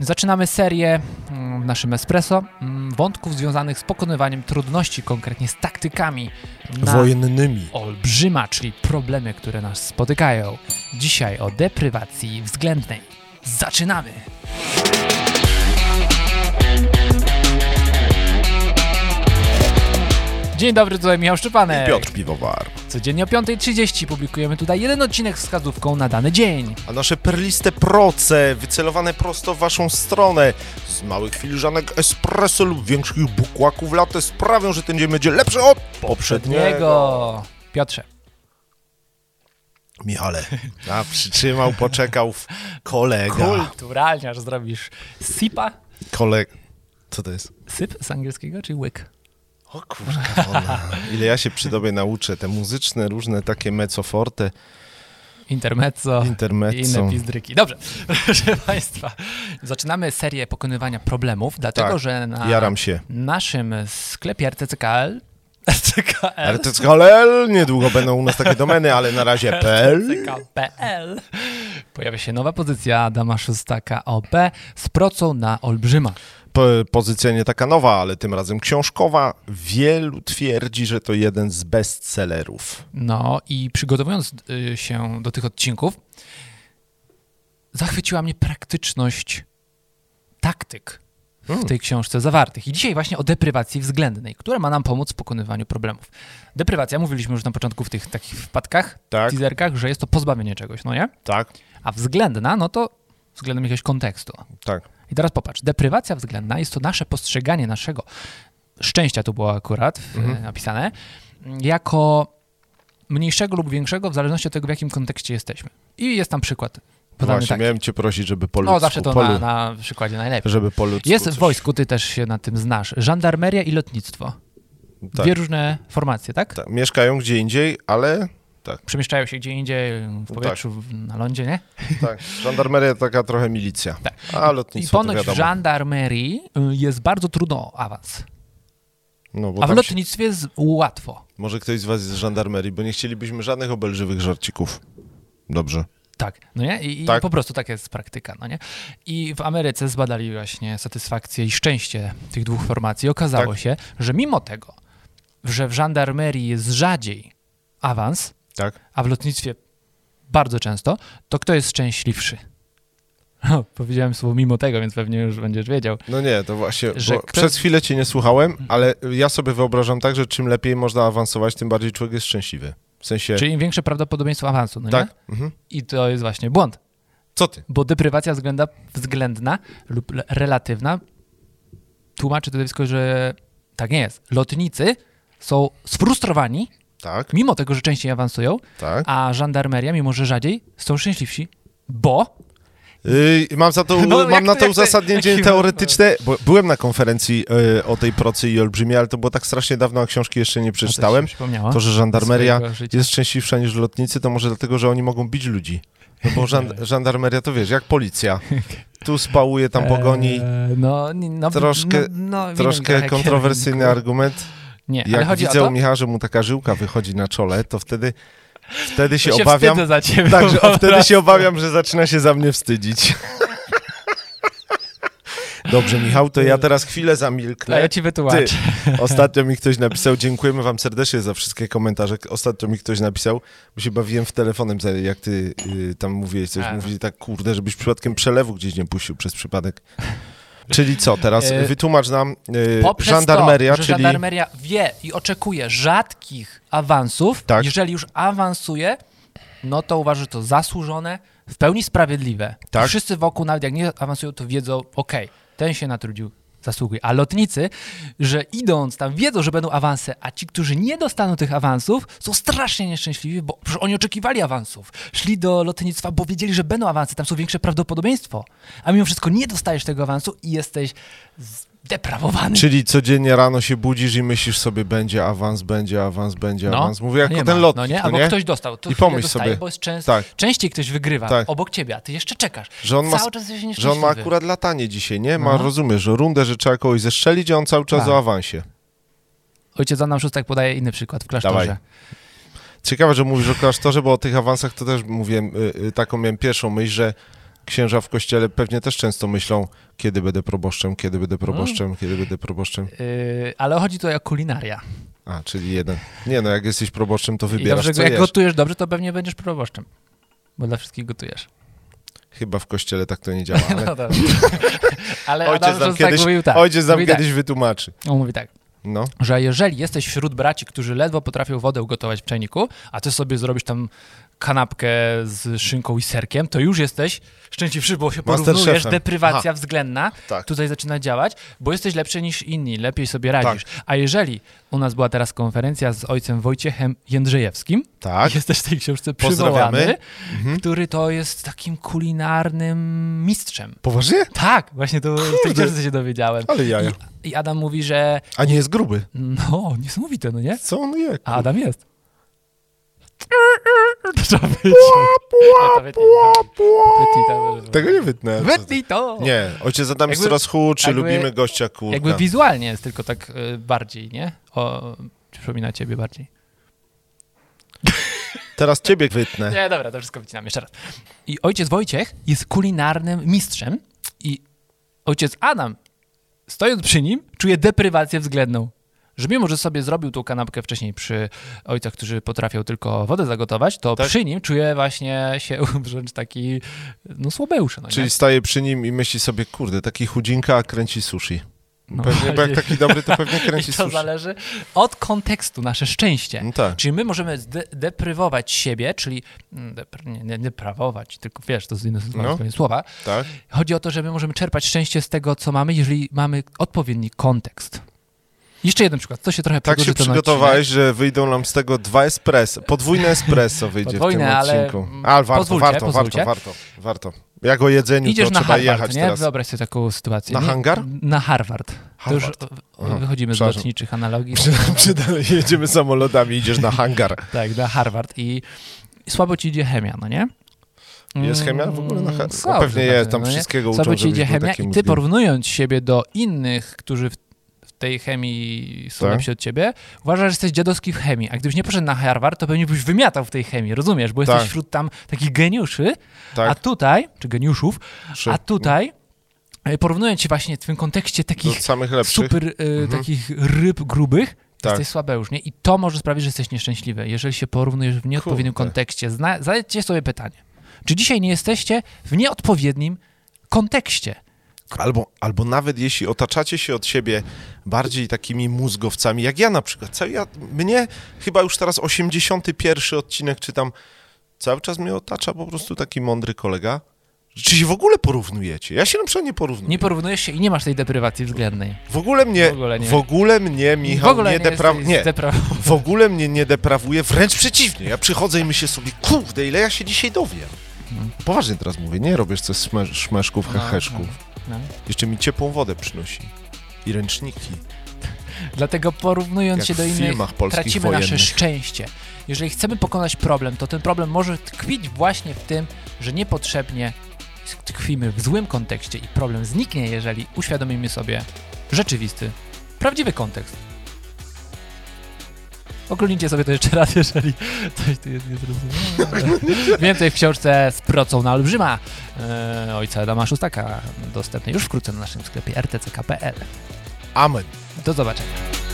zaczynamy serię mm, w naszym Espresso mm, wątków związanych z pokonywaniem trudności, konkretnie z taktykami Wojennymi. olbrzyma, czyli problemy, które nas spotykają. Dzisiaj o deprywacji względnej. Zaczynamy! Dzień dobry, tutaj Michał Szczepanek. Piotr Piwowar. Codziennie o 5.30 publikujemy tutaj jeden odcinek z wskazówką na dany dzień. A nasze perliste proce, wycelowane prosto w waszą stronę, z małych filiżanek espresso lub większych bukłaków latte sprawią, że ten dzień będzie lepszy od poprzedniego. Niego. Piotrze, Michale, a przytrzymał, poczekał w kolega. kulturalnie aż zrobisz sipa. Koleg... Co to jest? Syp z angielskiego, czy łyk? O kurka, ona. ile ja się przy tobie nauczę, te muzyczne, różne takie mezzo forte, Intermezzo. I intermezzo. inne pizdryki. Dobrze, proszę Państwa, zaczynamy serię pokonywania problemów, dlatego Tak, że na naszym sklepie RTCKL RTCKL halel, niedługo będą u nas takie domeny, ale na razie PL. RTCK.pl pojawia się nowa pozycja Adama Szustaka OP z procą na olbrzyma. Po, pozycja nie taka nowa, ale tym razem książkowa. Wielu twierdzi, że to jeden z bestsellerów. No i przygotowując y, się do tych odcinków, zachwyciła mnie praktyczność taktyk w Hmm. tej książce zawartych. I dzisiaj właśnie o deprywacji względnej, która ma nam pomóc w pokonywaniu problemów. Deprywacja, mówiliśmy już na początku w tych takich wpadkach, Tak, teaserkach, że jest to pozbawienie czegoś, no nie? tak, A względna, no to względem jakiegoś kontekstu. tak. I teraz popatrz, deprywacja względna jest to nasze postrzeganie naszego szczęścia, tu było akurat w, Mhm. napisane, jako mniejszego lub większego w zależności od tego, w jakim kontekście jesteśmy. I jest tam przykład podany Właśnie, taki. miałem cię prosić, żeby po ludzku... No zawsze to na, na przykładzie najlepiej. Żeby po Jest w coś- wojsku, ty też się na tym znasz. Żandarmeria i lotnictwo. Tak, Dwie różne formacje, tak? tak. Mieszkają gdzie indziej, ale... Przemieszczają się gdzie indziej, w powietrzu, w- na lądzie, nie? Tak, żandarmeria to taka trochę milicja. Tak. A I lotnictwo to ponoć w żandarmerii y, jest bardzo trudno o awans, No, a w tam się... lotnictwie jest łatwo. Może ktoś z was jest z żandarmerii, bo nie chcielibyśmy żadnych obelżywych żarcików. Dobrze. Tak, no nie? I, i Tak. po prostu taka jest praktyka, no nie? I w Ameryce zbadali właśnie satysfakcję i szczęście tych dwóch formacji. Okazało Tak. się, że mimo tego, że w żandarmerii jest rzadziej awans, Tak? a w lotnictwie bardzo często, to kto jest szczęśliwszy? O, powiedziałem słowo mimo tego, więc pewnie już będziesz wiedział. No nie, to właśnie, Że bo kto- przez chwilę cię nie słuchałem, ale ja sobie wyobrażam tak, że czym lepiej można awansować, tym bardziej człowiek jest szczęśliwy. W sensie, Czyli im większe prawdopodobieństwo awansu, no tak? nie? Mhm. I to jest właśnie błąd, Co ty? bo deprywacja względa, względna lub relatywna tłumaczy to zjawisko, że tak nie jest. Lotnicy są sfrustrowani, Tak, mimo tego, że częściej awansują, tak. a żandarmeria, mimo że rzadziej, są szczęśliwsi, bo Yy, mam za to, No, mam jak na to- uzasadnienie teoretyczne, bo byłem na konferencji yy, o tej procy i olbrzymie, ale to było tak strasznie dawno, a książki jeszcze nie przeczytałem. To, To, że żandarmeria jest szczęśliwsza niż lotnicy, to może dlatego, że oni mogą bić ludzi. No bo żan- żandarmeria to wiesz, jak policja. Tu spałuje, tam pogoni. Eee, no, no, Troszkę- no, no, Troszkę kontrowersyjny argument. Nie, ale Jak chodzi widzę o u to, Michała, że mu taka żyłka wychodzi na czole, to wtedy, wtedy się się obawiam. za ciebie. Tak, że po o, wtedy się obawiam, że zaczyna się za mnie wstydzić. Dobrze, Michał, to ja teraz chwilę A ja zamilknę. ci wytłumaczę. Ostatnio mi ktoś napisał, dziękujemy wam serdecznie za wszystkie komentarze. Ostatnio mi ktoś napisał, bo się bawiłem w telefonem, jak ty y, tam mówiłeś coś, A. mówili tak, kurde, żebyś przypadkiem przelewu gdzieś nie puścił przez przypadek. Czyli co, teraz E, wytłumacz nam, y, Poprzez żandarmeria, to, że czyli... żandarmeria wie i oczekuje rzadkich awansów, Tak. jeżeli już awansuje, no to uważa, że to zasłużone, w pełni sprawiedliwe. Tak. I wszyscy wokół, nawet jak nie awansują, to wiedzą, okej, ten się natrudził, zasługuje. A lotnicy, że idąc tam, wiedzą, że będą awanse, a ci, którzy nie dostaną tych awansów, są strasznie nieszczęśliwi, bo oni oczekiwali awansów. Szli do lotnictwa, bo wiedzieli, że będą awanse, tam są większe prawdopodobieństwo. A mimo wszystko nie dostajesz tego awansu i jesteś zdeprawowany. Czyli codziennie rano się budzisz i myślisz sobie, będzie awans, będzie awans, będzie No, awans. Mówię jako ten lotnik, No nie, no albo nie? ktoś dostał. I pomyśl dostaje, sobie, bo jest częst... Tak, częściej ktoś wygrywa Tak. obok ciebie, a ty jeszcze czekasz. że on ma, że on ma akurat latanie dzisiaj, nie? Ma, No. rozumiesz, że rundę, że trzeba kogoś zestrzelić, a on cały czas Tak. o awansie. Ojciec Adam Szóstek podaje inny przykład w klasztorze. Dawaj. Ciekawe, że mówisz o klasztorze, bo o tych awansach to też mówiłem, y, y, taką miałem pierwszą myśl, że księża w kościele pewnie też często myślą, kiedy będę proboszczem, kiedy będę proboszczem, kiedy będę proboszczem. Yy, ale chodzi tutaj o kulinaria. A, czyli jeden. Nie no, jak jesteś proboszczem, to I wybierasz, dobrze, co jak jesz. gotujesz dobrze, to pewnie będziesz proboszczem. Bo dla wszystkich gotujesz. Chyba w kościele tak to nie działa, ale No ale ojciec nam, kiedyś, mówił tak. ojciec nam tak. kiedyś wytłumaczy. On mówi tak. No, że jeżeli jesteś wśród braci, którzy ledwo potrafią wodę ugotować w czajniku, a ty sobie zrobisz tam kanapkę z szynką i serkiem, to już jesteś szczęśliwszy, bo się porównujesz, deprywacja względna tak. tutaj zaczyna działać, bo jesteś lepszy niż inni, lepiej sobie radzisz. A jeżeli u nas była teraz konferencja z ojcem Wojciechem Jędrzejewskim, Tak. jest też w tej książce przywołany, Mhm. który to jest takim kulinarnym mistrzem. Poważnie? Tak, właśnie to w tej Kurde. książce się dowiedziałem. Ale jaja. I, I Adam mówi, że A nie jest gruby. no, niesamowite, no nie? Co on je? A Adam jest. To trzeba wyciąć. Wytnij, wytnij to. Tego nie wytnę. Wytnij to! Nie, ojciec Adam jest coraz chudszy, jakby- lubimy gościa kurka. Jakby wizualnie jest tylko tak y, bardziej, nie? O, przypomina ciebie bardziej. Teraz ciebie wytnę. Nie, dobra, to wszystko wycinam jeszcze raz. I ojciec Wojciech jest kulinarnym mistrzem i ojciec Adam, stojąc przy nim, czuje deprywację względną. Że mimo, że sobie zrobił tą kanapkę wcześniej przy ojcach, którzy potrafią tylko wodę zagotować, to Tak. przy nim czuje właśnie się wręcz taki, no słabeuszy, no Czyli nie? staje przy nim i myśli sobie, kurde, taki chudzinka, a kręci sushi. No Pewnie, bo jak taki dobry, to pewnie I kręci to sushi. zależy od kontekstu, nasze szczęście. No tak. Czyli my możemy zde- deprywować siebie, czyli mm, depr- nie, nie deprawować, tylko wiesz, to jest inne no. słowa. Tak? Chodzi o to, że my możemy czerpać szczęście z tego, co mamy, jeżeli mamy odpowiedni kontekst. Jeszcze jeden przykład, to się trochę Tak się przygotowałeś, że wyjdą nam z tego dwa espresso. Podwójne espresso wyjdzie Podwójne, w tym ale, odcinku. mm, Ale warto, pozwólcie, warto, pozwólcie. warto, warto, warto. Jak o jedzeniu, Idziesz to na trzeba Harvard, jechać nie? teraz. Wyobraź sobie taką sytuację. Na nie? hangar? Na Harvard. To już Harvard. o- Aha, wychodzimy z lotniczych analogii. Przy, przy, jedziemy samolotami, idziesz na hangar. Tak, na Harvard i słabo ci idzie chemia, no nie? Jest Mm, chemia w ogóle na Harvard? No pewnie jest, tam no wszystkiego uczą, Słabo ci idzie chemia i ty porównując siebie do innych, którzy w tej chemii są Tak. lepsi od ciebie, uważasz, że jesteś dziadowski w chemii, a gdybyś nie poszedł na Harvard, to pewnie byś wymiatał w tej chemii, rozumiesz? Bo jesteś Tak. wśród tam takich geniuszy, a Tak, tutaj, czy geniuszów, Szy- a tutaj, e, porównując się właśnie w tym kontekście takich super, e, Mhm. takich ryb grubych, Tak. jesteś słabeusz, nie? I to może sprawić, że jesteś nieszczęśliwy, jeżeli się porównujesz w nieodpowiednim Kurde. kontekście. Zna, zadajcie sobie pytanie, czy dzisiaj nie jesteście w nieodpowiednim kontekście? Albo, albo nawet jeśli otaczacie się od siebie bardziej takimi mózgowcami, jak ja na przykład. Cały, ja, mnie chyba już teraz 81 odcinek czytam, cały czas mnie otacza po prostu taki mądry kolega. Czy się w ogóle porównujecie? Ja się na przykład nie porównuję. Nie porównujesz się i nie masz tej deprywacji względnej. w ogóle mnie, w ogóle nie. w ogóle mnie Michał ogóle nie, nie, depra... jesteś nie, zdepra- w ogóle mnie nie deprawuje, wręcz przeciwnie. Ja przychodzę i myślę sobie, kurde, ile ja się dzisiaj dowiem. Mhm. Poważnie teraz mówię, nie robisz coś szme- szmeszków, No, heheszków. No. Jeszcze mi ciepłą wodę przynosi. I ręczniki. Dlatego porównując Jak się do innych, tracimy nasze wojennych. szczęście. Jeżeli chcemy pokonać problem, to ten problem może tkwić właśnie w tym, że niepotrzebnie tkwimy w złym kontekście i problem zniknie, jeżeli uświadomimy sobie rzeczywisty, prawdziwy kontekst. Oglądnijcie sobie to jeszcze raz, jeżeli coś tu jest niezrozumiałe. Więcej w książce z procą na olbrzyma e, ojca Adama Szustaka, dostępnej już wkrótce na naszym sklepie rtck.pl. Amen. Do zobaczenia.